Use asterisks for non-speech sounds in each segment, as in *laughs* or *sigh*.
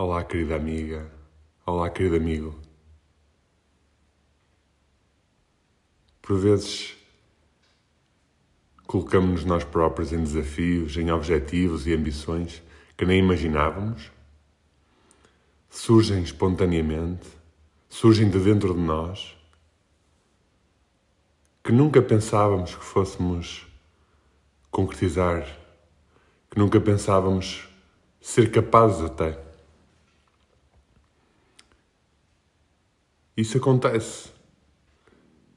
Olá, querida amiga. Olá, querido amigo. Por vezes colocamos-nos nós próprios em desafios, em objetivos e ambições que nem imaginávamos. Surgem espontaneamente, surgem de dentro de nós, que nunca pensávamos que fôssemos concretizar, que nunca pensávamos ser capazes até. Isso acontece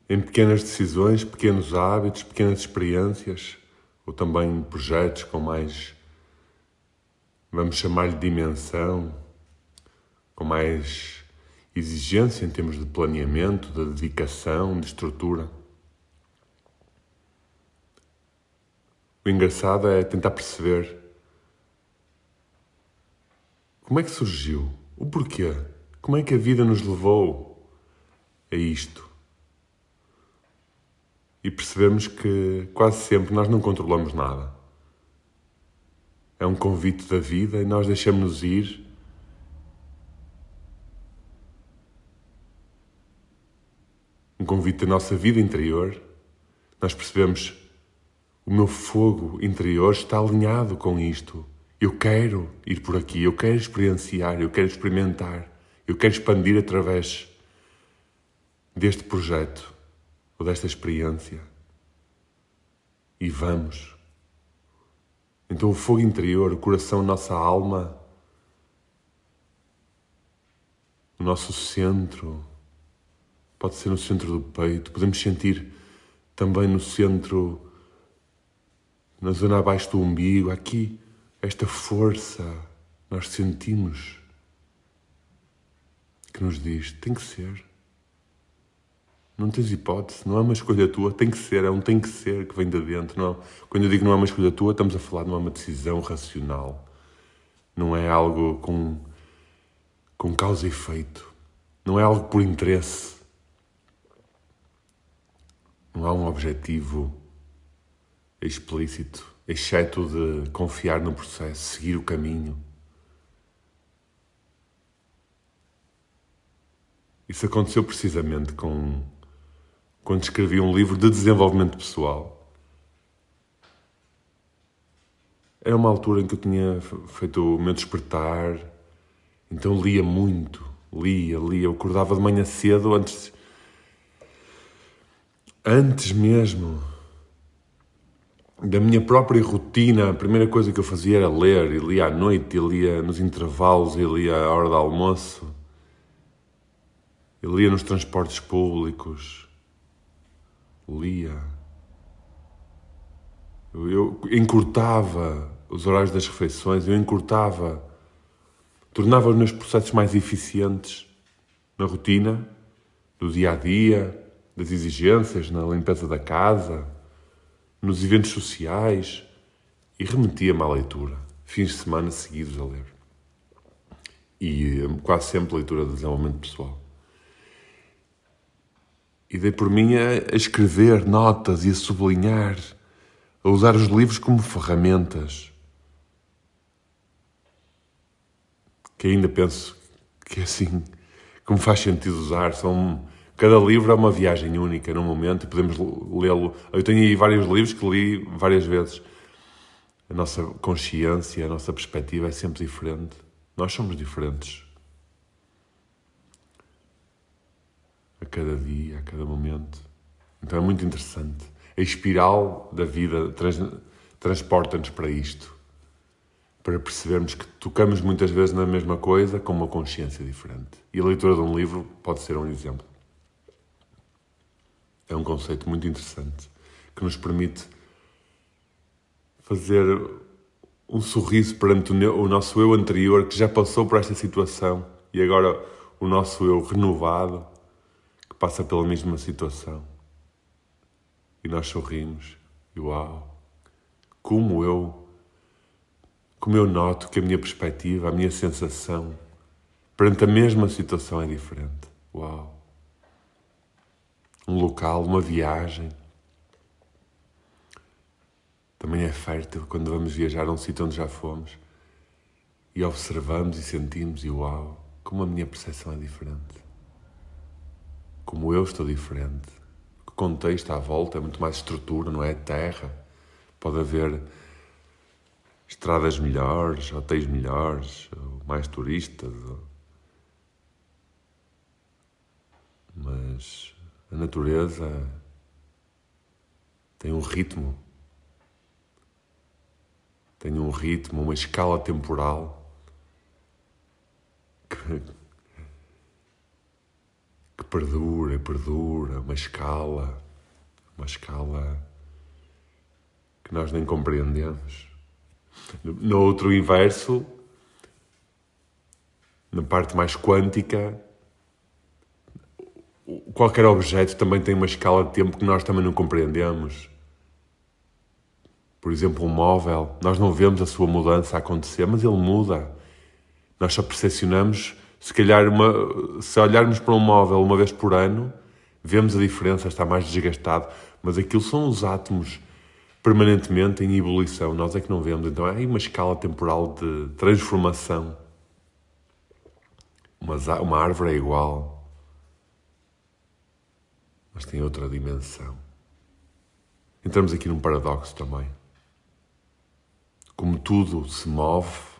em pequenas decisões, pequenos hábitos, pequenas experiências, ou também projetos com mais, vamos chamar-lhe dimensão, com mais exigência em termos de planeamento, de dedicação, de estrutura. O engraçado é tentar perceber como é que surgiu, o porquê, como é que a vida nos levou a isto. E percebemos que quase sempre nós não controlamos nada. É um convite da vida e nós deixamos-nos ir. Um convite da nossa vida interior. Nós percebemos o meu fogo interior está alinhado com isto. Eu quero ir por aqui, eu quero experienciar, eu quero experimentar, eu quero expandir através deste projeto ou desta experiência. E vamos. Então, o fogo interior, o coração, nossa alma, o nosso centro, pode ser no centro do peito, podemos sentir também no centro, na zona abaixo do umbigo, aqui, esta força, nós sentimos que nos diz: tem que ser. Não tens hipótese, não é uma escolha tua, tem que ser, é um tem que ser que vem de dentro. Não, quando eu digo não é uma escolha tua, estamos a falar de uma decisão racional. Não é algo com, com causa e efeito. Não é algo por interesse. Não há um objetivo explícito, exceto de confiar no processo, seguir o caminho. Isso aconteceu precisamente com quando escrevi um livro de desenvolvimento pessoal. Era uma altura em que eu tinha feito o meu despertar, então lia muito, lia, lia. Eu acordava de manhã cedo, antes, antes mesmo da minha própria rotina. A primeira coisa que eu fazia era ler, e lia à noite, e lia nos intervalos, e lia à hora do almoço, e lia nos transportes públicos lia. Eu, encurtava os horários das refeições, eu encurtava, tornava os meus processos mais eficientes na rotina, do dia a dia, das exigências, na limpeza da casa, nos eventos sociais e remetia-me à leitura, fins de semana seguidos a ler. E quase sempre leitura de desenvolvimento pessoal. E dei por mim a, escrever notas e a sublinhar, a usar os livros como ferramentas. Que ainda penso que é assim como faz sentido usar. São, cada livro é uma viagem única num momento e podemos lê-lo. Eu tenho aí vários livros que li várias vezes. A nossa consciência, a nossa perspectiva é sempre diferente. Nós somos diferentes. A cada dia, a cada momento. Então é muito interessante. A espiral da vida trans, transporta-nos para isto, para percebermos que tocamos muitas vezes na mesma coisa com uma consciência diferente. E a leitura de um livro pode ser um exemplo. É um conceito muito interessante que nos permite fazer um sorriso perante o nosso eu anterior que já passou por esta situação e agora o nosso eu renovado passa pela mesma situação. E nós sorrimos. E uau! Como eu, como eu noto que a minha perspectiva, a minha sensação perante a mesma situação é diferente. Uau! Um local, uma viagem. Também é fértil quando vamos viajar a um sítio onde já fomos. e observamos e sentimos e uau, como a minha percepção é diferente. Como eu estou diferente. O contexto à volta é muito mais estrutura, não é? Terra. Pode haver estradas melhores, hotéis melhores, mais turistas. Mas a natureza tem um ritmo, tem um ritmo, uma escala temporal que perdura, perdura, uma escala, uma escala que nós nem compreendemos. No outro inverso, na parte mais quântica, qualquer objeto também tem uma escala de tempo que nós também não compreendemos. Por exemplo, um móvel, nós não vemos a sua mudança acontecer, mas ele muda. Nós só percepcionamos, se calhar, uma, se olharmos para um móvel uma vez por ano, vemos a diferença, está mais desgastado, mas aquilo são os átomos permanentemente em ebulição, nós é que não vemos. Então há aí uma escala temporal de transformação. Uma árvore é igual, mas tem outra dimensão. Entramos aqui num paradoxo também. Como tudo se move,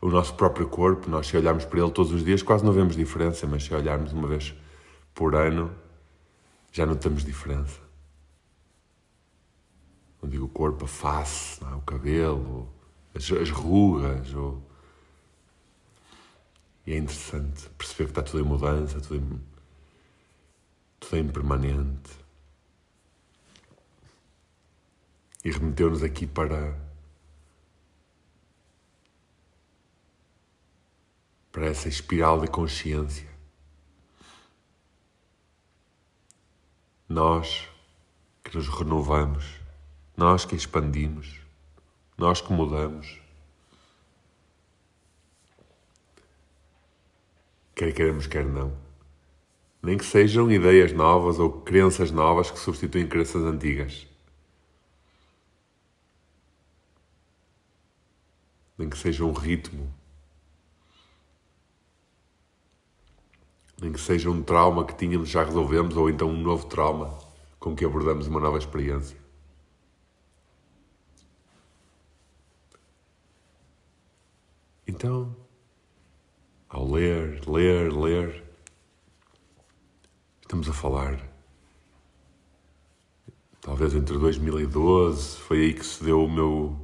o nosso próprio corpo, nós se olharmos para ele todos os dias, quase não vemos diferença, mas se olharmos uma vez por ano, já notamos diferença. Não digo o corpo, a face, é? o cabelo, as, as rugas. Ou... E é interessante perceber que está tudo em mudança, tudo em, tudo é impermanente. E remeteu-nos aqui para, para essa espiral de consciência. Nós que nos renovamos, nós que expandimos, nós que mudamos. Quer queiramos, quer não. Nem que sejam ideias novas ou crenças novas que substituem crenças antigas. Nem que seja um ritmo. Nem que seja um trauma que tínhamos já resolvemos ou então um novo trauma com que abordamos uma nova experiência. Então, ao ler, ler, ler, Estamos a falar. Talvez entre 2012, foi aí que se deu o meu,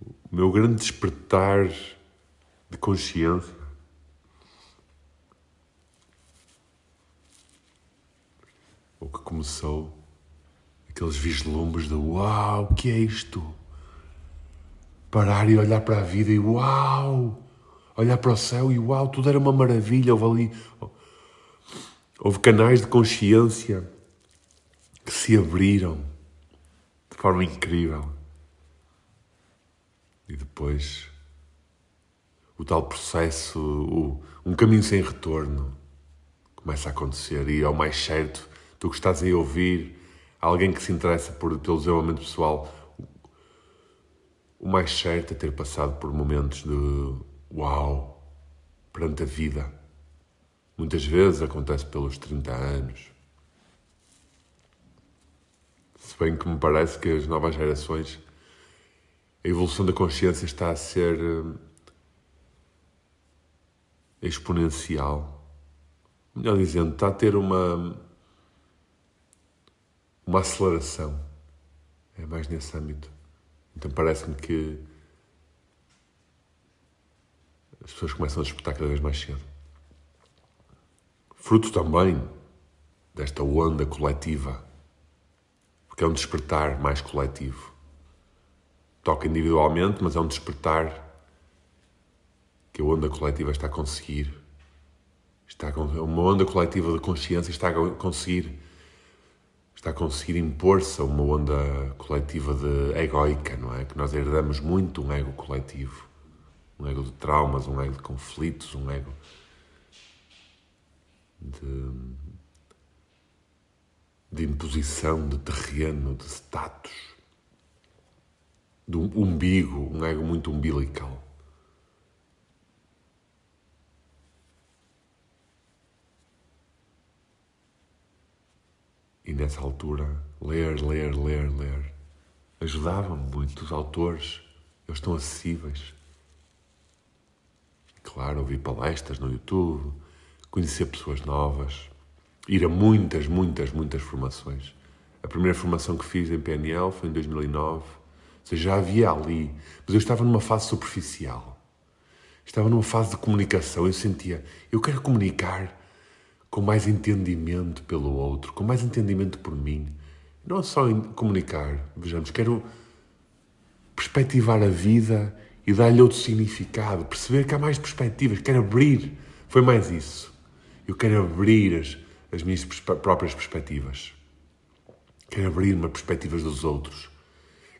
o meu grande despertar de consciência. O que começou, aqueles vislumbres de uau, o que é isto? Parar e olhar para a vida e uau! Olhar para o céu e uau, tudo era uma maravilha. Houve ali Houve canais de consciência que se abriram de forma incrível. E depois o tal processo, o, um caminho sem retorno começa a acontecer e ao mais certo, tu que estás a ouvir, alguém que se interessa por, pelo desenvolvimento pessoal, o mais certo é ter passado por momentos de uau perante a vida Muitas vezes acontece pelos 30 anos. Se bem que me parece que as novas gerações, a evolução da consciência está a ser eh, exponencial. Melhor dizendo, está a ter uma, uma aceleração. É mais nesse âmbito. Então parece-me que as pessoas começam a despertar cada vez mais cedo fruto também desta onda coletiva, porque é um despertar mais coletivo. Toca individualmente, mas é um despertar que a onda coletiva está a conseguir. Está uma onda coletiva de consciência está a conseguir está a conseguir impor-se a uma onda coletiva de egoica, não é? Que nós herdamos muito um ego coletivo, um ego de traumas, um ego de conflitos, um ego de, de imposição de terreno, de status. do umbigo, um ego muito umbilical. E nessa altura, ler, ler, ler, ler, ajudava-me muito. Os autores, eles estão acessíveis. Claro, ouvir palestras no YouTube, conhecer pessoas novas, ir a muitas, muitas, muitas formações. A primeira formação que fiz em PNL foi em 2009. Ou seja, já havia ali, mas eu estava numa fase superficial. Estava numa fase de comunicação. Eu sentia, eu quero comunicar com mais entendimento pelo outro, com mais entendimento por mim. Não só em comunicar, vejamos, quero perspectivar a vida e dar-lhe outro significado, perceber que há mais perspectivas, quero abrir. Foi mais isso. Eu quero abrir as, as minhas próprias perspectivas. Quero abrir-me a perspectivas dos outros.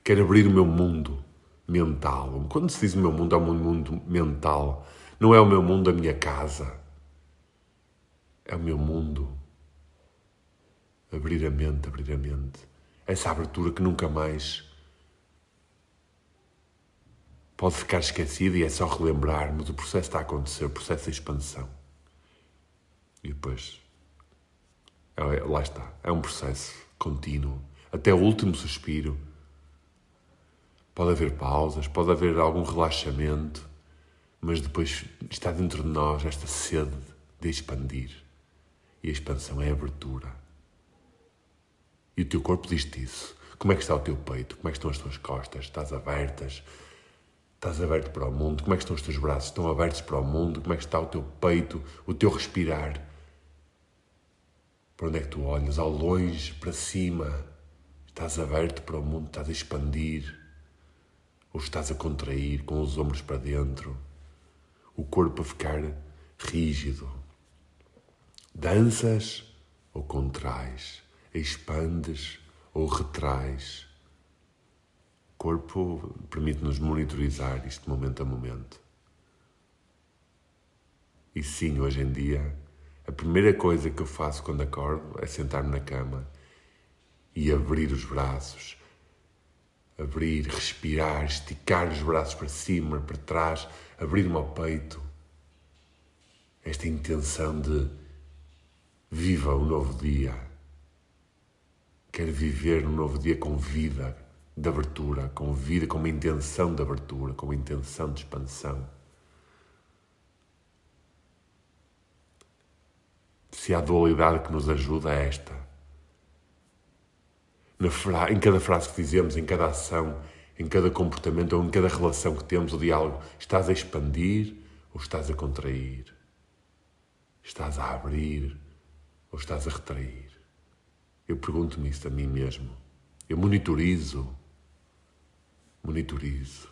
Quero abrir o meu mundo mental. Quando se diz o meu mundo, é o meu mundo mental. Não é o meu mundo, a minha casa. É o meu mundo. Abrir a mente, abrir a mente. Essa abertura que nunca mais pode ficar esquecida e é só relembrarmos. O processo está a acontecer, o processo de expansão. E depois, é, lá está, é um processo contínuo, até o último suspiro. Pode haver pausas, pode haver algum relaxamento, mas depois está dentro de nós esta sede de expandir. E a expansão é a abertura. E o teu corpo diz-te isso. Como é que está o teu peito? Como é que estão as tuas costas? Estás abertas? Estás aberto para o mundo? Como é que estão os teus braços? Estão abertos para o mundo? Como é que está o teu peito? O teu respirar? Para onde é que tu olhas? Ao longe, para cima. Estás aberto para o mundo, estás a expandir. Ou estás a contrair com os ombros para dentro. O corpo a ficar rígido. Danças ou contrais. Expandes ou retrais. O corpo permite-nos monitorizar isto momento a momento. E sim, hoje em dia, a primeira coisa que eu faço quando acordo é sentar-me na cama e abrir os braços. Abrir, respirar, esticar os braços para cima, para trás, abrir-me ao peito. Esta intenção de viva um novo dia. Quero viver um novo dia com vida de abertura, com vida, com uma intenção de abertura, com uma intenção de expansão. se há dualidade que nos ajuda é esta. Fra... em cada frase que dizemos, em cada ação, em cada comportamento ou em cada relação que temos, o diálogo, estás a expandir ou estás a contrair? Estás a abrir ou estás a retrair? Eu pergunto-me isso a mim mesmo. Eu monitorizo. Monitorizo.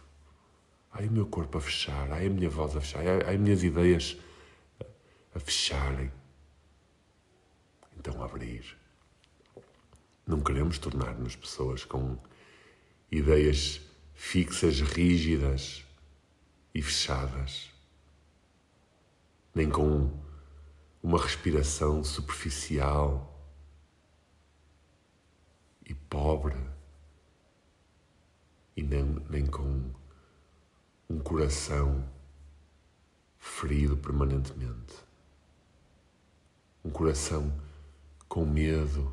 Ai, o meu corpo a fechar, ai, a minha voz a fechar, ai, as minhas ideias a fecharem então abrir. Não queremos tornar-nos pessoas com ideias fixas, rígidas e fechadas, nem com uma respiração superficial e pobre, e nem, nem com um coração ferido permanentemente. Um coração com medo.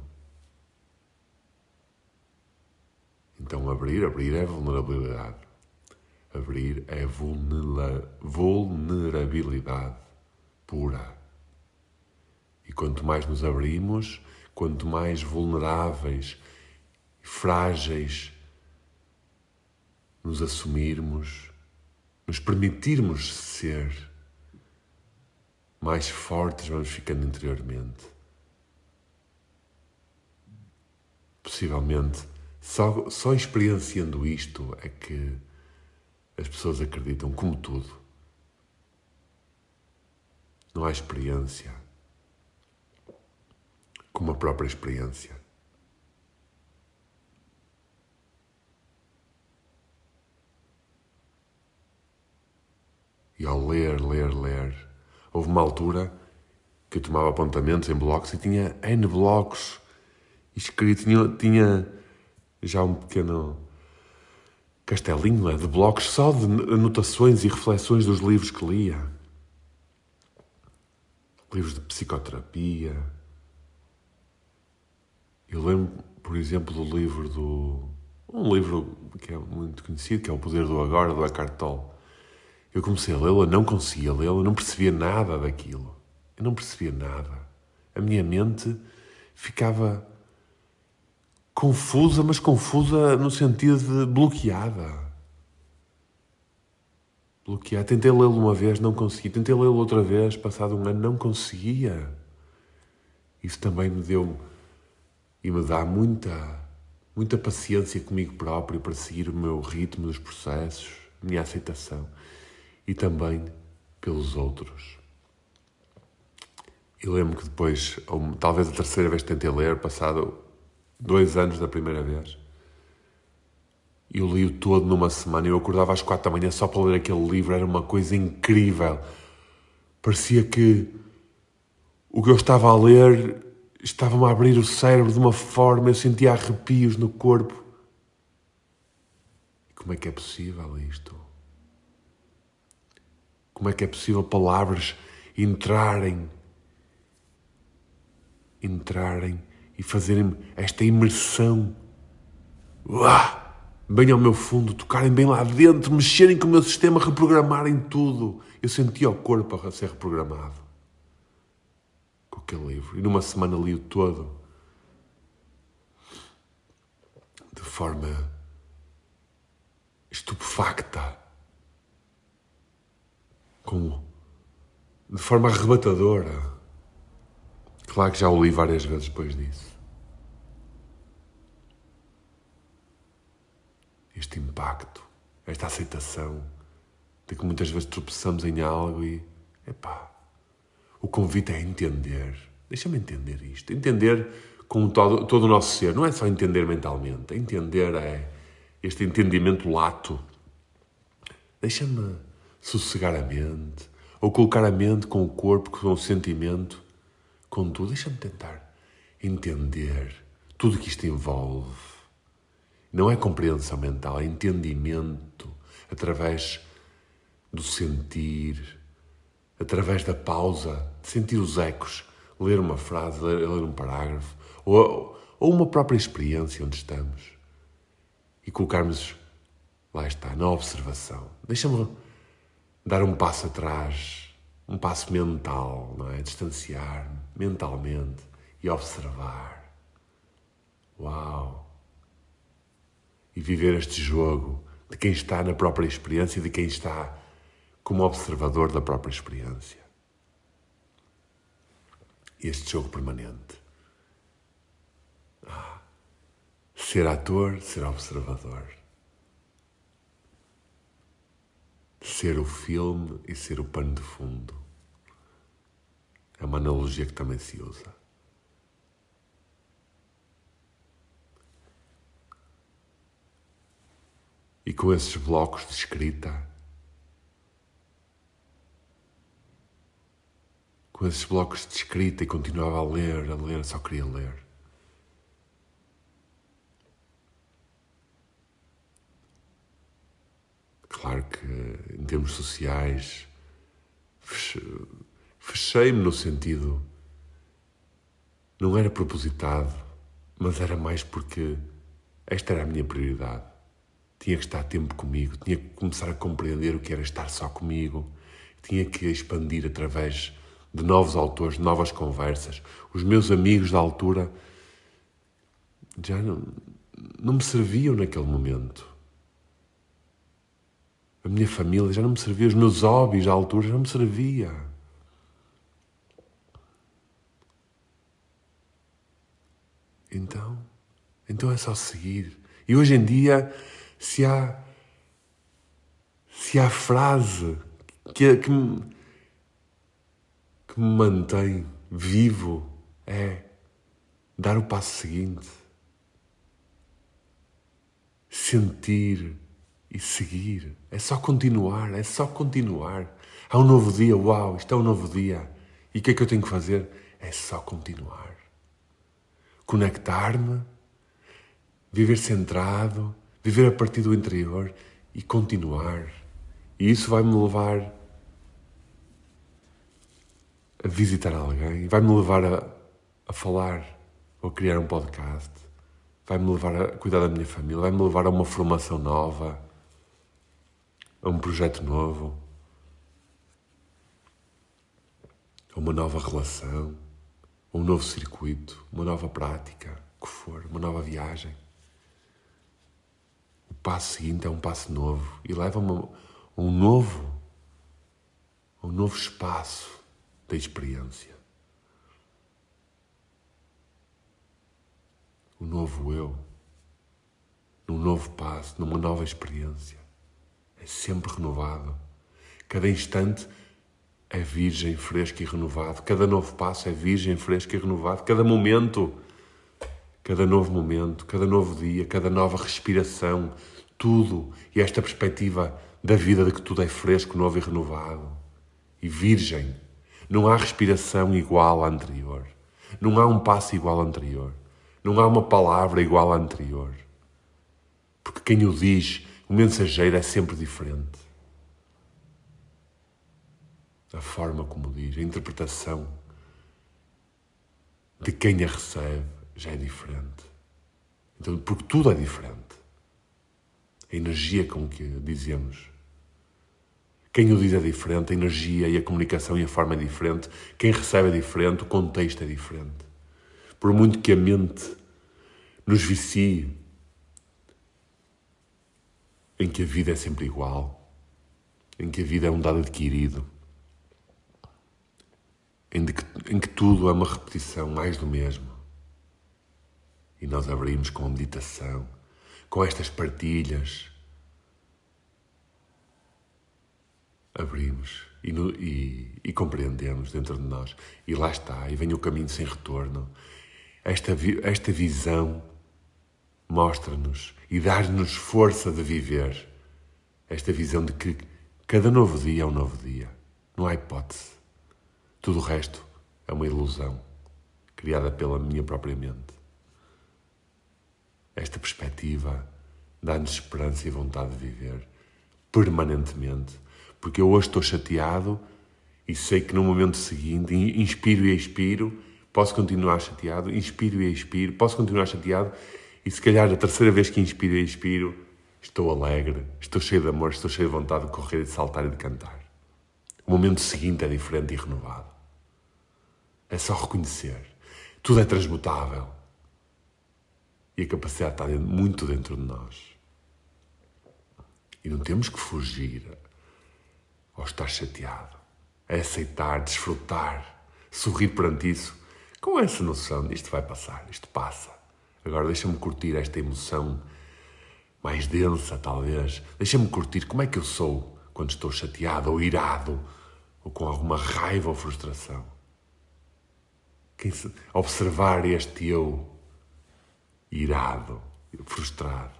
Então, abrir, abrir é vulnerabilidade. Abrir é vulnerabilidade pura. E quanto mais nos abrimos, quanto mais vulneráveis e frágeis nos assumirmos, nos permitirmos ser, mais fortes vamos ficando interiormente. Possivelmente, só, só experienciando isto é que as pessoas acreditam, como tudo. Não há experiência como a própria experiência. E ao ler, ler, ler, houve uma altura que eu tomava apontamentos em blocos e tinha N blocos escrito, tinha, tinha já um pequeno castelinho é? de blocos só de anotações e reflexões dos livros que lia. Livros de psicoterapia. Eu lembro, por exemplo, do livro do. Um livro que é muito conhecido, que é O Poder do Agora, do Eckhart Tolle. Eu comecei a lê-lo, não conseguia lê-lo, não percebia nada daquilo. Eu não percebia nada. A minha mente ficava confusa, mas confusa no sentido de bloqueada. Bloqueada. Tentei lê-lo uma vez, não consegui. Tentei lê-lo outra vez, passado um ano, não conseguia. Isso também me deu e me dá muita, muita paciência comigo próprio para seguir o meu ritmo dos processos, a minha aceitação e também pelos outros. E lembro que depois, talvez a terceira vez que tentei ler, passado dois anos da primeira vez. Eu li-o todo numa semana. Eu acordava às quatro da manhã só para ler aquele livro. Era uma coisa incrível. Parecia que o que eu estava a ler estava-me a abrir o cérebro de uma forma. Eu sentia arrepios no corpo. Como é que é possível isto? Como é que é possível palavras entrarem, entrarem e fazerem esta imersão. Uá! Bem ao meu fundo, tocarem bem lá dentro, mexerem com o meu sistema, reprogramarem tudo. Eu sentia o corpo a ser reprogramado com aquele livro. E numa semana li-o todo de forma estupefacta, com, de forma arrebatadora. Claro que já o li várias vezes depois disso. Este impacto, esta aceitação de que muitas vezes tropeçamos em algo e, epá, o convite é entender. Deixa-me entender isto. Entender com todo, todo o nosso ser. Não é só entender mentalmente. Entender é este entendimento lato. Deixa-me sossegar a mente. Ou colocar a mente com o corpo, com o sentimento Contudo, deixa-me tentar entender tudo que isto envolve. Não é compreensão mental, é entendimento através do sentir, através da pausa, sentir os ecos, ler uma frase, ler, ler um parágrafo, ou, ou uma própria experiência onde estamos e colocarmos, lá está, na observação. Deixa-me dar um passo atrás um passo mental, não é? Distanciar-me mentalmente e observar. Uau! E viver este jogo de quem está na própria experiência e de quem está como observador da própria experiência. Este jogo permanente. Ah, ser ator, ser observador. Ser o filme e ser o pano de fundo. É uma analogia que também se usa. E com esses blocos de escrita, com esses blocos de escrita e continuava a ler, a ler, só queria ler. Claro que em termos sociais Fechei-me no sentido. Não era propositado, mas era mais porque esta era a minha prioridade. Tinha que estar tempo comigo, tinha que começar a compreender o que era estar só comigo, tinha que expandir através de novos autores, novas conversas. Os meus amigos da altura já não, não me serviam naquele momento. A minha família já não me servia, os meus hobbies à altura já não me servia. Então, então é só seguir. E hoje em dia, se há, se há frase que, que, que me mantém vivo, é dar o passo seguinte. Sentir e seguir. É só continuar, é só continuar. Há um novo dia, uau, isto é um novo dia. E o que é que eu tenho que fazer? É só continuar conectar-me, viver centrado, viver a partir do interior e continuar. E isso vai-me levar a visitar alguém, vai-me levar a, a falar ou criar um podcast, vai-me levar a cuidar da minha família, vai-me levar a uma formação nova, a um projeto novo, a uma nova relação, a um novo circuito, uma nova prática, o que for, uma nova viagem. O passo seguinte é um passo novo e leva-me a um novo, a um novo espaço da experiência. O novo eu, num novo passo, numa nova experiência. É sempre renovado. Cada instante é virgem, fresco e renovado. Cada novo passo é virgem, fresco e renovado. Cada momento, cada novo momento, cada novo dia, cada nova respiração, tudo. E esta perspectiva da vida de que tudo é fresco, novo e renovado. E virgem não há respiração igual à anterior. Não há um passo igual ao anterior. Não há uma palavra igual à anterior. Porque quem o diz, o mensageiro, é sempre diferente. A forma como diz, a interpretação de quem a recebe já é diferente. Então, porque tudo é diferente. A energia com que dizemos quem o diz é diferente, a energia e a comunicação e a forma é diferente, quem recebe é diferente, o contexto é diferente. Por muito que a mente nos vicie em que a vida é sempre igual, em que a vida é um dado adquirido, em que, em que tudo é uma repetição mais do mesmo. E nós abrimos com a meditação, com estas partilhas, abrimos e, no, e, e, compreendemos dentro de nós. E lá está, e vem o caminho sem retorno. Esta, esta visão mostra-nos e dá-nos força de viver. Esta visão de que cada novo dia é um novo dia. Não há hipótese. Tudo o resto é uma ilusão criada pela minha própria mente. Esta perspectiva dá-nos esperança e vontade de viver permanentemente porque eu hoje estou chateado e sei que no momento seguinte inspiro e expiro, posso continuar chateado, inspiro e expiro, posso continuar chateado e se calhar a terceira vez que inspiro e expiro, estou alegre, estou cheio de amor, estou cheio de vontade de correr, de saltar e de cantar. O momento seguinte é diferente e renovado. É só reconhecer. Tudo é transmutável. E a capacidade está muito dentro de nós. E não temos que fugir ou estar chateado. É aceitar, desfrutar, sorrir perante isso, com essa noção de isto vai passar, isto passa. Agora deixa-me curtir esta emoção mais densa, talvez. Deixa-me curtir como é que eu sou quando estou chateado ou irado ou com alguma raiva ou frustração. Observar este eu irado, frustrado.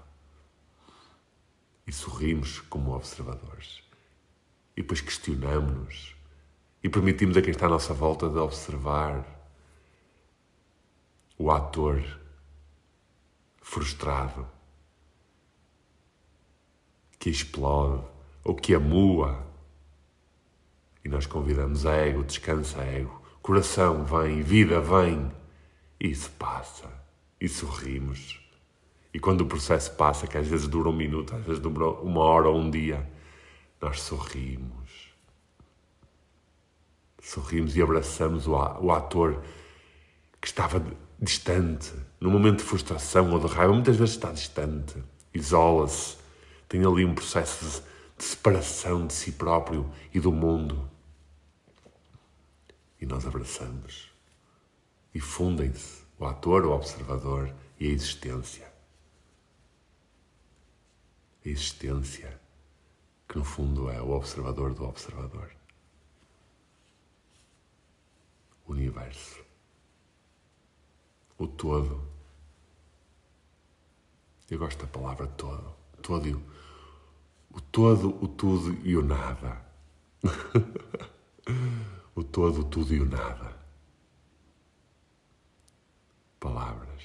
E sorrimos como observadores. E depois questionamos-nos e permitimos a quem está à nossa volta de observar o ator frustrado que explode ou que amua. E nós convidamos a ego, descansa ego, coração vem, vida vem, e isso passa, e sorrimos. E quando o processo passa, que às vezes dura um minuto, às vezes dura uma hora ou um dia, nós sorrimos. Sorrimos e abraçamos o ator que estava distante, num momento de frustração ou de raiva, muitas vezes está distante, isola-se, tem ali um processo de separação de si próprio e do mundo. E nós abraçamos. E fundem-se o ator, o observador e a existência. A existência que no fundo é o observador do observador. O universo. O todo. Eu gosto da palavra todo. Todo e o, o todo, o tudo e o nada. *laughs* o todo, o tudo e o nada. Palavras.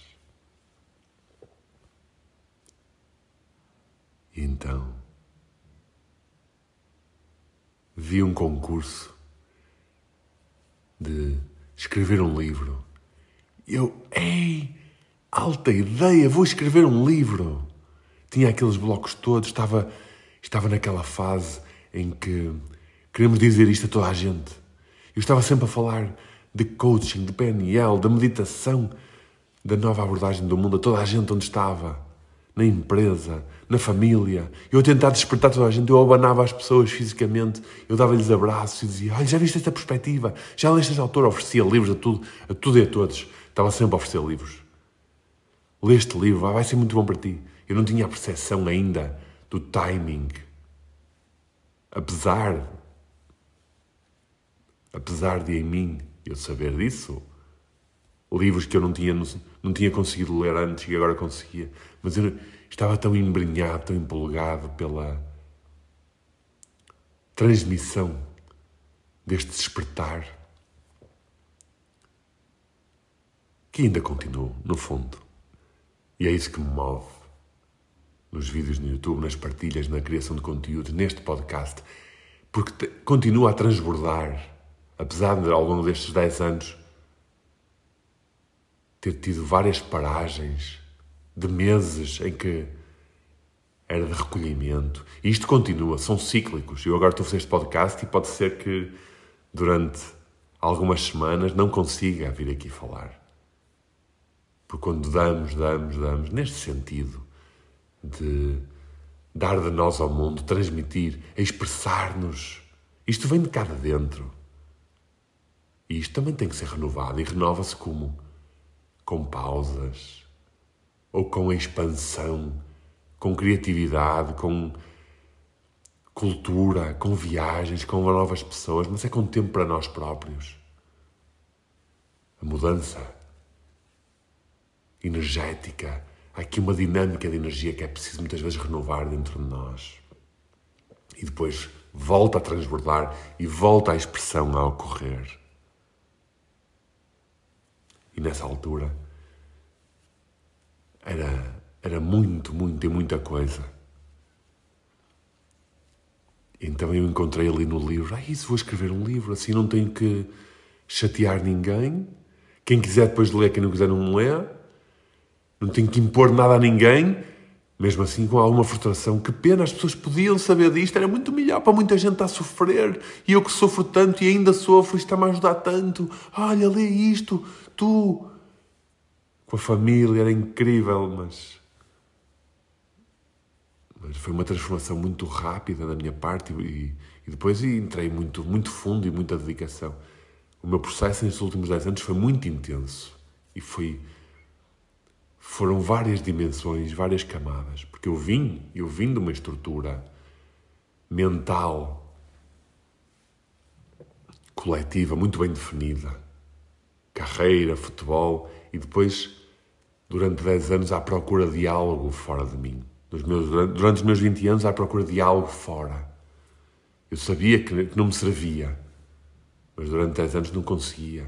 E então vi um concurso de escrever um livro. Eu, ei, alta ideia, vou escrever um livro. Tinha aqueles blocos todos, estava, estava naquela fase em que queremos dizer isto a toda a gente. Eu estava sempre a falar de coaching, de PNL, da meditação, da nova abordagem do mundo a toda a gente onde estava. Na empresa, na família. Eu a tentar despertar toda a gente, eu abanava as pessoas fisicamente, eu dava-lhes abraços e dizia: Olha, já viste esta perspectiva? Já leste este autor? Oferecia livros a tudo, a tudo e a todos. Estava sempre a oferecer livros. Lê este livro, vai ser muito bom para ti. Eu não tinha a percepção ainda do timing. Apesar, apesar de em mim eu saber disso, livros que eu não tinha, não tinha conseguido ler antes e agora conseguia. Mas eu estava tão embrenhado, tão empolgado pela transmissão deste despertar que ainda continuo, no fundo. E é isso que me move nos vídeos no YouTube, nas partilhas, na criação de conteúdos, neste podcast, porque continua a transbordar, apesar de ao longo destes 10 anos ter tido várias paragens de meses em que era de recolhimento. E isto continua, são cíclicos. Eu agora estou a fazer este podcast e pode ser que durante algumas semanas não consiga vir aqui falar. Porque quando damos, damos, damos, neste sentido de dar de nós ao mundo, transmitir, expressar-nos, isto vem de cá de dentro. E isto também tem que ser renovado. E renova-se como? Com pausas, ou com expansão, com criatividade, com cultura, com viagens, com novas pessoas, mas é com tempo para nós próprios. A mudança energética, há aqui uma dinâmica de energia que é preciso muitas vezes renovar dentro de nós. E depois volta a transbordar e volta a expressão a ocorrer. E nessa altura, era, era muito, muito e muita coisa. Então eu encontrei ali no livro, ah, isso vou escrever um livro, assim não tenho que chatear ninguém. Quem quiser depois ler, quem não quiser não lê. Não tenho que impor nada a ninguém. Mesmo assim, com alguma frustração. Que pena, as pessoas podiam saber disto. Era muito melhor para muita gente a sofrer. E eu que sofro tanto e ainda sofro, está-me a ajudar tanto. Olha, lê isto. Tu, com a família, era incrível, mas. Mas foi uma transformação muito rápida da minha parte e, e depois entrei muito, muito fundo e muita dedicação. O meu processo nestes últimos 10 anos foi muito intenso e foi. Foram várias dimensões, várias camadas, porque eu vim, eu vim de uma estrutura mental coletiva muito bem definida. Carreira, futebol e depois durante 10 anos à procura de algo fora de mim. Meus, durante os meus 20 anos à procura de algo fora. Eu sabia que, que não me servia, mas durante 10 anos não conseguia.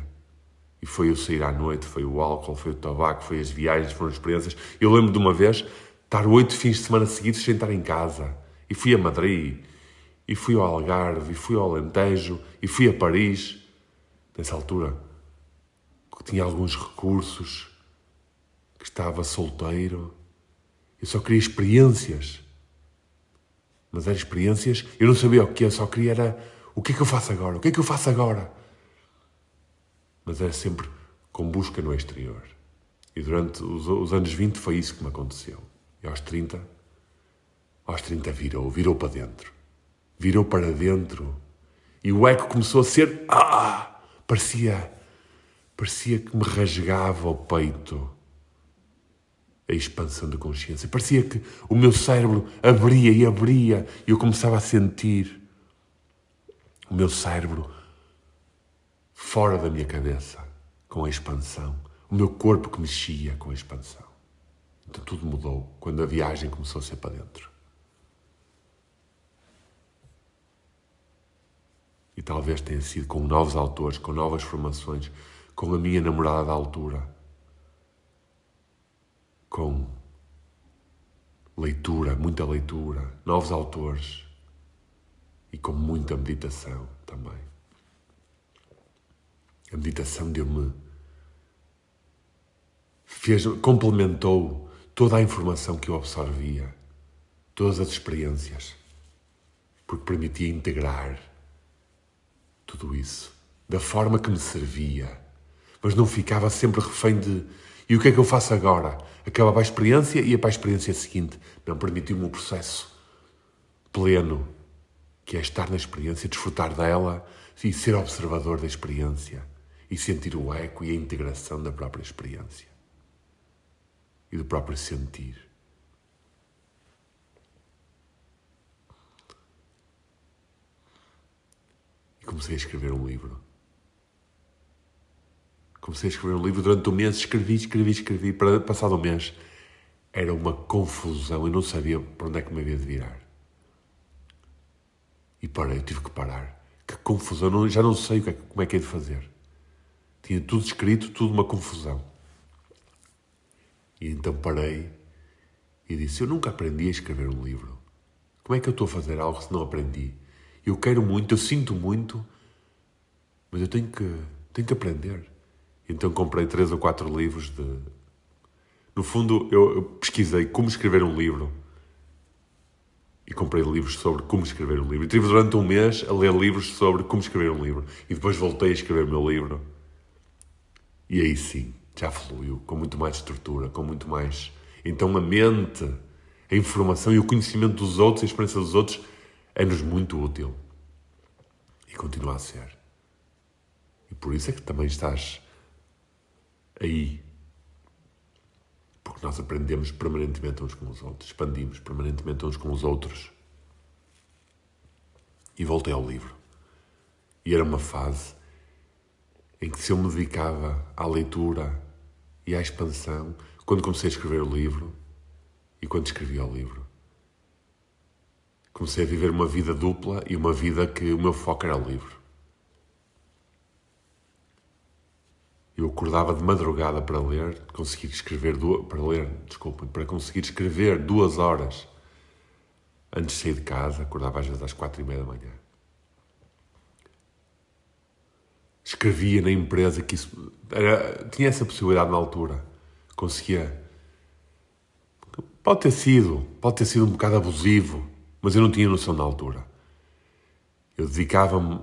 E foi o sair à noite, foi o álcool, foi o tabaco, foi as viagens, foram experiências. Eu lembro de uma vez estar oito fins de semana seguidos sem estar em casa. E fui a Madrid, e fui ao Algarve, e fui ao Alentejo, e fui a Paris. Nessa altura, tinha alguns recursos, estava solteiro. Eu só queria experiências. Mas eram experiências, eu não sabia o que eu só queria era o que é que eu faço agora? O que é que eu faço agora? Mas era sempre com busca no exterior. E durante os, os anos 20 foi isso que me aconteceu. E aos 30, aos 30 virou, virou para dentro. Virou para dentro. E o eco começou a ser. Ah! Parecia. Parecia que me rasgava o peito a expansão da consciência. Parecia que o meu cérebro abria e abria e eu começava a sentir o meu cérebro fora da minha cabeça com a expansão, o meu corpo que mexia com a expansão. Então tudo mudou quando a viagem começou a ser para dentro. E talvez tenha sido com novos autores, com novas formações, com a minha namorada da altura com leitura, muita leitura, novos autores. e com muita meditação também. A meditação deu-me. fez, complementou toda a informação que eu absorvia, todas as experiências, porque permitia integrar tudo isso da forma que me servia, mas não ficava sempre refém de e o que é que eu faço agora? Acabava a experiência e ia para a experiência seguinte. Não permitiu-me um processo pleno, que é estar na experiência, desfrutar dela e ser observador da experiência e sentir o eco e a integração da própria experiência e do próprio sentir. E comecei a escrever um livro. Comecei a escrever um livro durante um mês, escrevi, escrevi, escrevi. Para passado um mês era uma confusão, eu não sabia para onde é que me havia de virar. E parei, tive que parar. Que confusão, já não sei é, como é que é de fazer. Tinha tudo escrito, tudo uma confusão. E então parei e disse: Eu nunca aprendi a escrever um livro. Como é que eu estou a fazer algo se não aprendi? Eu quero muito, eu sinto muito, mas eu tenho que, tenho que aprender. Então comprei três ou quatro livros de. No fundo, eu, pesquisei como escrever um livro e comprei livros sobre como escrever um livro. E tive durante um mês a ler livros sobre como escrever um livro. E depois voltei a escrever o meu livro. E aí sim, já fluiu, com muito mais estrutura, com muito mais. Então a mente, a informação e o conhecimento dos outros, a experiência dos outros, é-nos muito útil. E continua a ser. E por isso é que também estás aí. Porque nós aprendemos permanentemente uns com os outros, expandimos permanentemente uns com os outros. E voltei ao livro. E era uma fase em que se eu me dedicava à leitura e à expansão, quando comecei a escrever o livro e quando escrevi o livro. Comecei a viver uma vida dupla e uma vida que o meu foco era o livro. Eu acordava de madrugada para ler, conseguir escrever duas, para ler, desculpem, para conseguir escrever duas horas antes de sair de casa, acordava às vezes às quatro e meia da manhã. Escrevia na empresa que isso era, tinha essa possibilidade na altura, conseguia. Pode ter sido, pode ter sido um bocado abusivo, mas eu não tinha noção na altura. Eu dedicava-me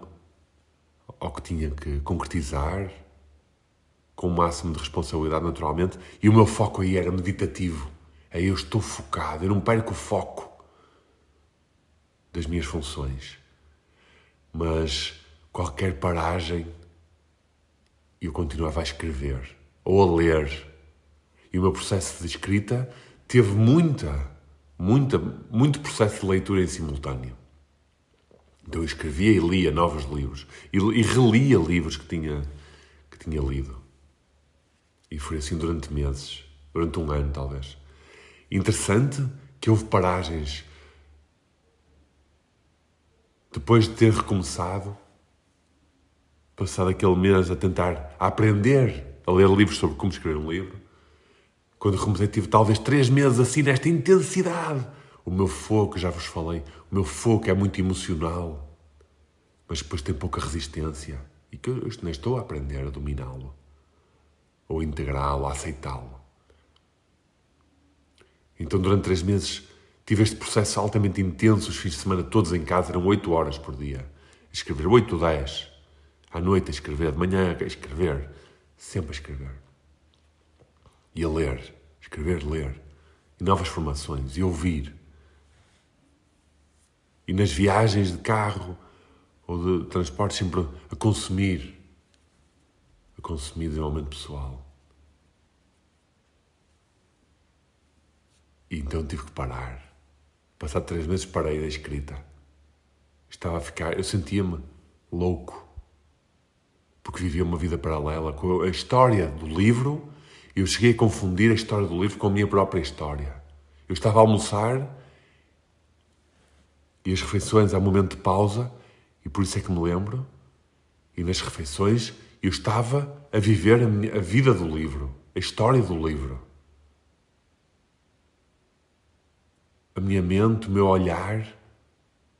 ao que tinha que concretizar, com o máximo de responsabilidade, naturalmente, e o meu foco aí era meditativo. Aí eu estou focado, eu não perco o foco das minhas funções. Mas qualquer paragem, eu continuava a escrever ou a ler. E o meu processo de escrita teve muita, muita, muito processo de leitura em simultâneo. Então eu escrevia e lia novos livros e, relia livros que tinha, que tinha lido. E foi assim durante meses, durante um ano talvez. Interessante que houve paragens. Depois de ter recomeçado, passado aquele mês a tentar a aprender a ler livros sobre como escrever um livro, quando recomecei tive talvez três meses assim nesta intensidade. O meu foco, já vos falei, o meu foco é muito emocional, mas depois tem pouca resistência e que eu nem estou a aprender a dominá-lo ou integrá-lo, aceitá-lo. Então, durante três meses, tive este processo altamente intenso, os fins de semana todos em casa, eram oito horas por dia. escrever oito dez. À noite a escrever, de manhã a escrever. Sempre a escrever. E a ler. Escrever, ler. E novas formações. E ouvir. E nas viagens de carro ou de transporte, sempre a consumir consumir desenvolvimento pessoal. E então tive que parar. Passado três meses parei da escrita. Estava a ficar, eu sentia-me louco. Porque vivia uma vida paralela com a história do livro. Eu cheguei a confundir a história do livro com a minha própria história. Eu estava a almoçar e as refeições há um momento de pausa, e por isso é que me lembro. E nas refeições eu estava a viver a, minha, a vida do livro, a história do livro. A minha mente, o meu olhar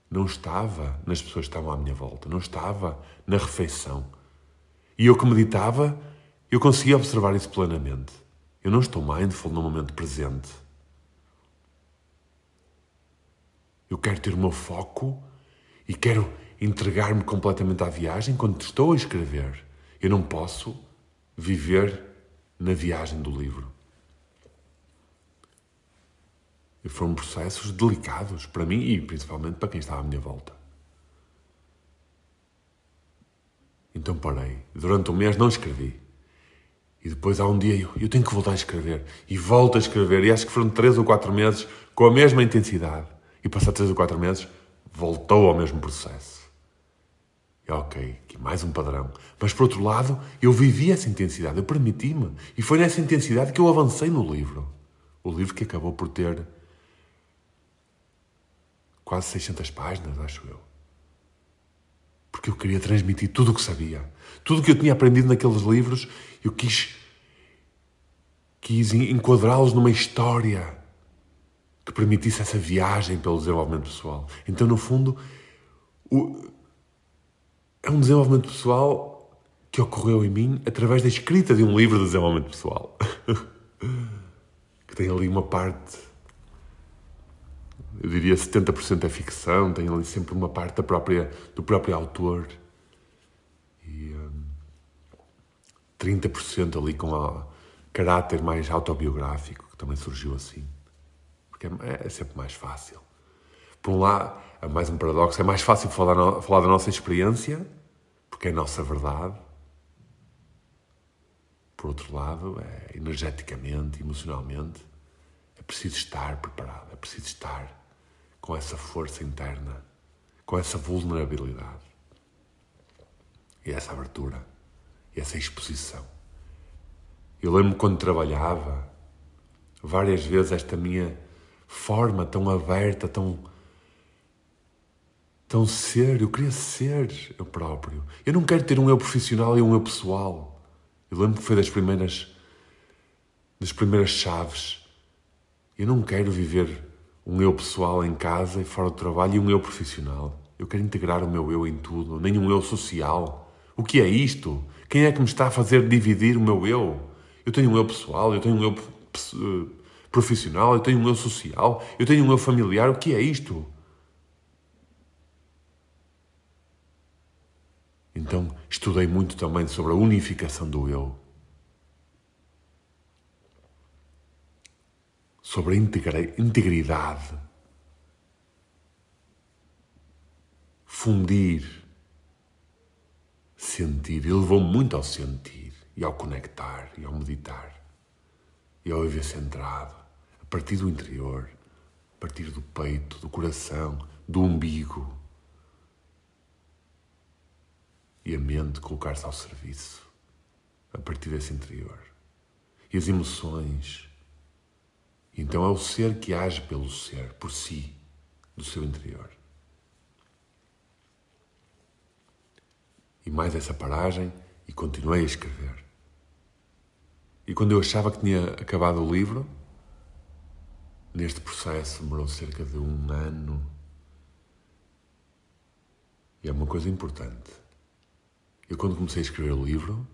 não estava nas pessoas que estavam à minha volta, não estava na refeição. E eu que meditava, eu conseguia observar isso plenamente. Eu não estou mindful no momento presente. Eu quero ter o meu foco e quero entregar-me completamente à viagem quando estou a escrever. Eu não posso viver na viagem do livro. E foram processos delicados para mim e principalmente para quem estava à minha volta. Então parei. Durante um mês não escrevi. E depois há um dia eu, eu tenho que voltar a escrever. E volto a escrever. E acho que foram três ou quatro meses com a mesma intensidade. E passar três ou quatro meses, voltou ao mesmo processo. E ok, aqui mais um padrão. Mas por outro lado, eu vivi essa intensidade, eu permiti-me. E foi nessa intensidade que eu avancei no livro. O livro que acabou por ter quase 600 páginas, acho eu. Porque eu queria transmitir tudo o que sabia. Tudo o que eu tinha aprendido naqueles livros, eu quis, quis enquadrá-los numa história que permitisse essa viagem pelo desenvolvimento pessoal. Então, no fundo, o, é um desenvolvimento pessoal que ocorreu em mim através da escrita de um livro de desenvolvimento pessoal. *laughs* que tem ali uma parte, eu diria 70% é ficção, tem ali sempre uma parte da própria, do próprio autor. E um, 30% ali com o caráter mais autobiográfico, que também surgiu assim porque é, é sempre mais fácil. Por um lado, é mais um paradoxo, é mais fácil falar, falar da nossa experiência, porque é a nossa verdade. Por outro lado, é energeticamente, emocionalmente, é preciso estar preparado, é preciso estar com essa força interna, com essa vulnerabilidade. E essa abertura, e essa exposição. Eu lembro quando trabalhava, várias vezes esta minha forma tão aberta, tão tão ser, eu queria ser eu próprio. Eu não quero ter um eu profissional e um eu pessoal. Eu lembro que foi das primeiras das primeiras chaves. Eu não quero viver um eu pessoal em casa e fora do trabalho e um eu profissional. Eu quero integrar o meu eu em tudo, nem um eu social. O que é isto? Quem é que me está a fazer dividir o meu eu? Eu tenho um eu pessoal, eu tenho um eu profissional, eu tenho um eu social, eu tenho um eu familiar. O que é isto? Então, estudei muito também sobre a unificação do eu. Sobre a integridade. Fundir. Sentir. Ele levou muito ao sentir e ao conectar e ao meditar e ao viver centrado partir do interior, a partir do peito, do coração, do umbigo. E a mente colocar-se ao serviço, a partir desse interior. E as emoções. Então é o ser que age pelo ser, por si, do seu interior. E mais essa paragem, e continuei a escrever. E quando eu achava que tinha acabado o livro, Neste processo demorou cerca de um ano. E é uma coisa importante. Eu, quando comecei a escrever o livro,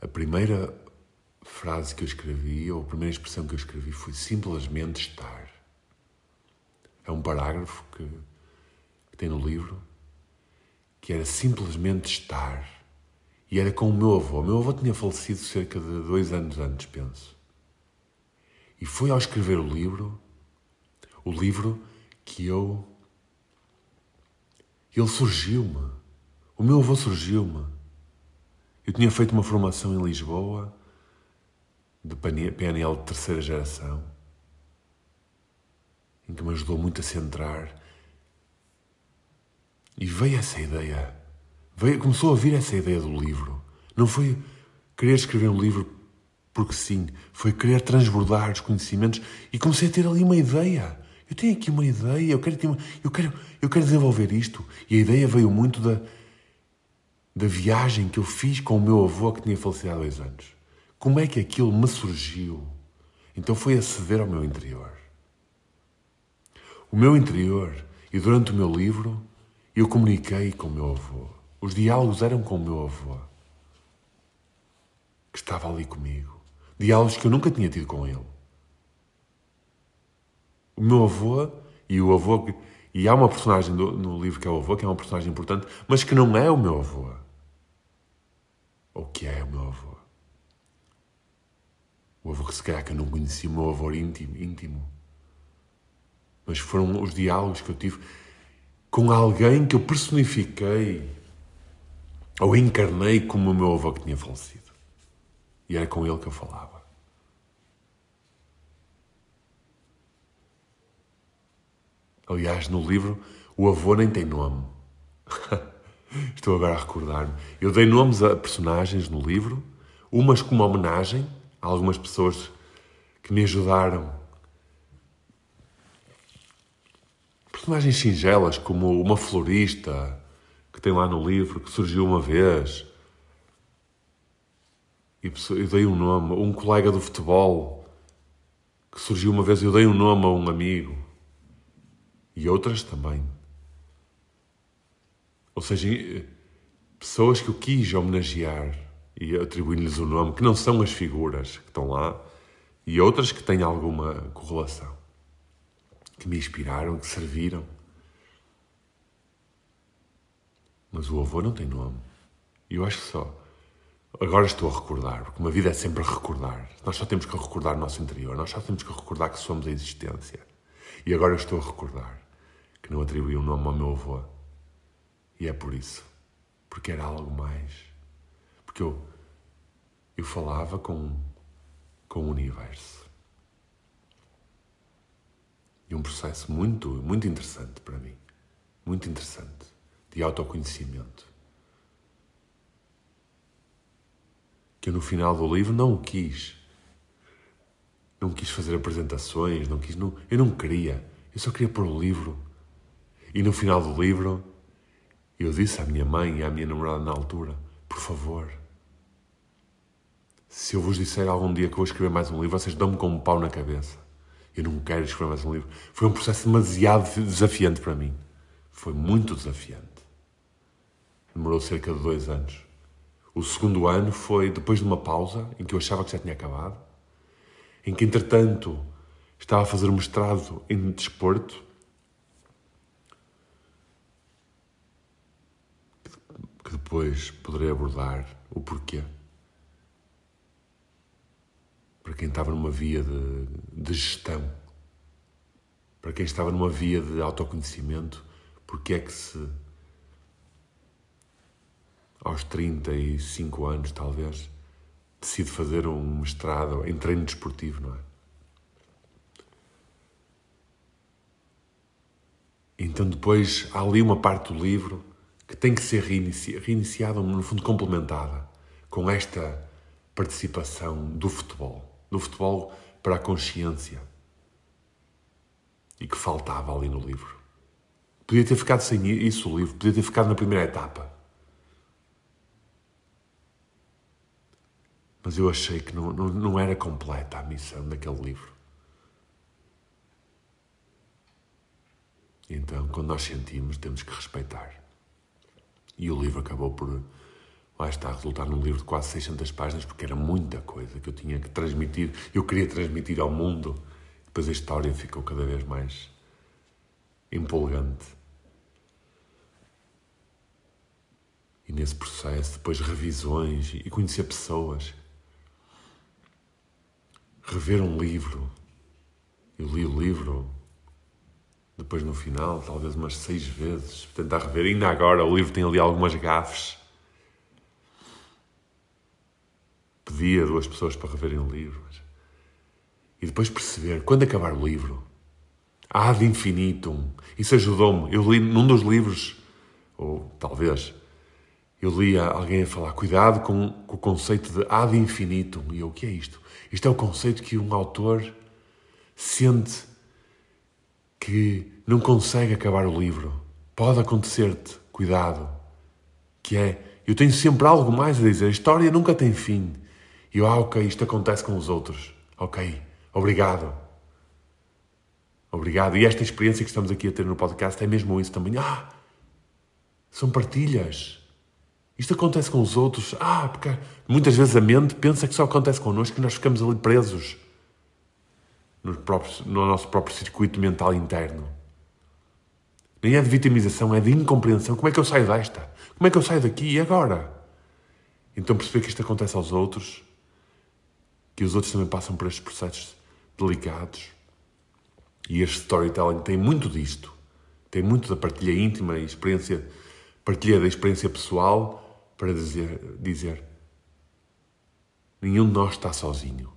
a primeira frase que eu escrevi, ou a primeira expressão que eu escrevi, foi simplesmente estar. É um parágrafo que, que tem no livro que era simplesmente estar. E era com o meu avô. O meu avô tinha falecido cerca de dois anos antes, penso. E foi ao escrever o livro, o livro que eu. Ele surgiu-me. O meu avô surgiu-me. Eu tinha feito uma formação em Lisboa, de PNL de terceira geração, em que me ajudou muito a centrar. E veio essa ideia. Veio, começou a vir essa ideia do livro. Não foi querer escrever um livro porque sim, foi querer transbordar os conhecimentos e comecei a ter ali uma ideia. Eu tenho aqui uma ideia, eu quero, uma, eu quero, eu quero desenvolver isto. E a ideia veio muito da, da viagem que eu fiz com o meu avô que tinha falecido há dois anos. Como é que aquilo me surgiu? Então foi aceder ao meu interior. O meu interior E durante o meu livro, eu comuniquei com o meu avô. Os diálogos eram com o meu avô, que estava ali comigo. Diálogos que eu nunca tinha tido com ele. O meu avô e o avô. E há uma personagem do, no livro que é o avô, que é uma personagem importante, mas que não é o meu avô. Ou que é o meu avô. O avô que se calhar que eu não conhecia, o meu avô íntimo, íntimo. Mas foram os diálogos que eu tive com alguém que eu personifiquei ou encarnei como o meu avô que tinha falecido. E era com ele que eu falava. Aliás, no livro, o avô nem tem nome. *laughs* Estou agora a recordar-me. Eu dei nomes a personagens no livro, umas como homenagem algumas pessoas que me ajudaram. Personagens singelas, como uma florista que tem lá no livro, que surgiu uma vez. E eu dei um nome. Um colega do futebol que surgiu uma vez, eu dei um nome a um amigo. E outras também. Ou seja, pessoas que eu quis homenagear e atribuir-lhes o nome, que não são as figuras que estão lá, e outras que têm alguma correlação, que me inspiraram, que serviram. Mas o avô não tem nome. E eu acho que só. Agora estou a recordar, porque uma vida é sempre recordar. Nós só temos que recordar o nosso interior, nós só temos que recordar que somos a existência. E agora estou a recordar que não atribuí um nome ao meu avô. E é por isso. Porque era algo mais. Porque eu eu falava com, com o universo. E um processo muito, muito interessante para mim. Muito interessante. De autoconhecimento. Que eu no final do livro não quis. Não quis fazer apresentações, não quis. Não, eu não queria. Eu só queria pôr o livro. E no final do livro, eu disse à minha mãe e à minha namorada na altura: por favor, se eu vos disser algum dia que vou escrever mais um livro, vocês dão-me como um pau na cabeça. Eu não quero escrever mais um livro. Foi um processo demasiado desafiante para mim. Foi muito desafiante. Demorou cerca de dois anos. O segundo ano foi depois de uma pausa em que eu achava que já tinha acabado, em que, entretanto, estava a fazer um mestrado em desporto. Que depois poderei abordar o porquê para quem estava numa via de, de gestão, para quem estava numa via de autoconhecimento, porque é que se aos 35 anos, talvez, decide fazer um mestrado em treino desportivo, não é? Então depois há ali uma parte do livro que tem que ser reinici reiniciada, no fundo complementada, com esta participação do futebol no futebol para a consciência e que faltava ali no livro. Podia ter ficado sem isso o livro, podia ter ficado na primeira etapa. Mas eu achei que não, não, não era completa a missão daquele livro. Então, quando nós sentimos, temos que respeitar. E o livro acabou por lá está a resultar num livro de quase 600 páginas, porque era muita coisa que eu tinha que transmitir. Eu queria transmitir ao mundo. Depois a história ficou cada vez mais empolgante. E nesse processo, depois revisões e conhecer pessoas. Rever um livro. Eu li o livro depois no final, talvez umas seis vezes, tentar rever. Ainda agora, o livro tem ali algumas gafes pedia duas pessoas para reverem o livro. E depois perceber, quando acabar o livro, ad infinitum, isso ajudou-me. Eu li num dos livros, ou talvez, eu li alguém a falar, cuidado com, com o conceito de ad infinitum. E eu, o que é isto? Isto é o conceito que um autor sente que não consegue acabar o livro. Pode acontecer-te, cuidado, que é, eu tenho sempre algo mais a dizer. A história nunca tem fim. E eu, ah, ok, isto acontece com os outros. Ok, obrigado. Obrigado. E esta experiência que estamos aqui a ter no podcast é mesmo isso também. Ah, são partilhas. Isto acontece com os outros. Ah, porque muitas vezes a mente pensa que só acontece connosco e nós ficamos ali presos no, próprio, no nosso próprio circuito mental interno. Nem é de vitimização, é de incompreensão. Como é que eu saio desta? Como é que eu saio daqui e agora? Então perceber que isto acontece aos outros, que os outros também passam por estes processos delicados. E este storytelling tem muito disto. Tem muito da partilha íntima e experiência, partilha da experiência pessoal para dizer, dizer nenhum de nós está sozinho.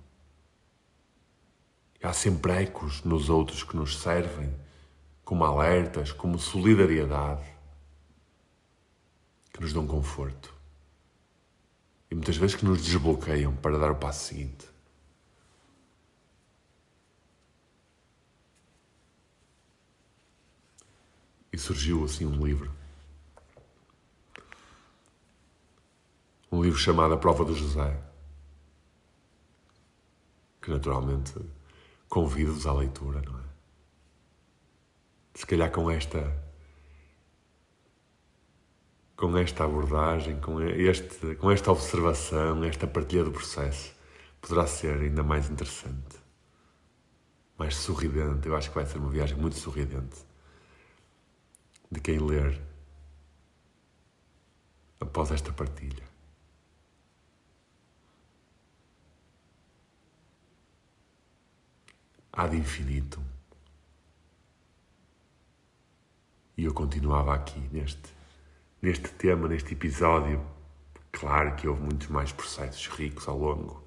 Há sempre ecos nos outros que nos servem como alertas, como solidariedade, que nos dão conforto. E muitas vezes que nos desbloqueiam para dar o passo seguinte. E surgiu assim um livro. Um livro chamado A Prova do José. Que naturalmente convido-vos à leitura, não é? Se calhar com esta com esta abordagem, com, este, com esta observação, esta partilha do processo, poderá ser ainda mais interessante, mais sorridente. Eu acho que vai ser uma viagem muito sorridente de quem ler após esta partilha. Há de infinito. E eu continuava aqui neste, neste tema, neste episódio. Claro que houve muitos mais processos ricos ao longo.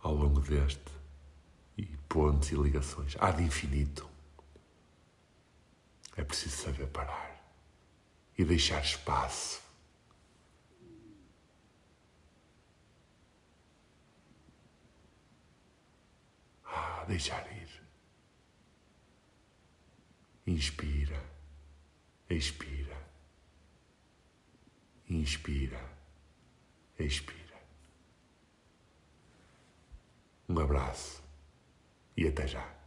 Ao longo deste. E pontos e ligações. Há de infinito. É preciso saber parar e deixar espaço. Ah, deixar ir. Inspira, expira. Inspira, expira. Um abraço e até já.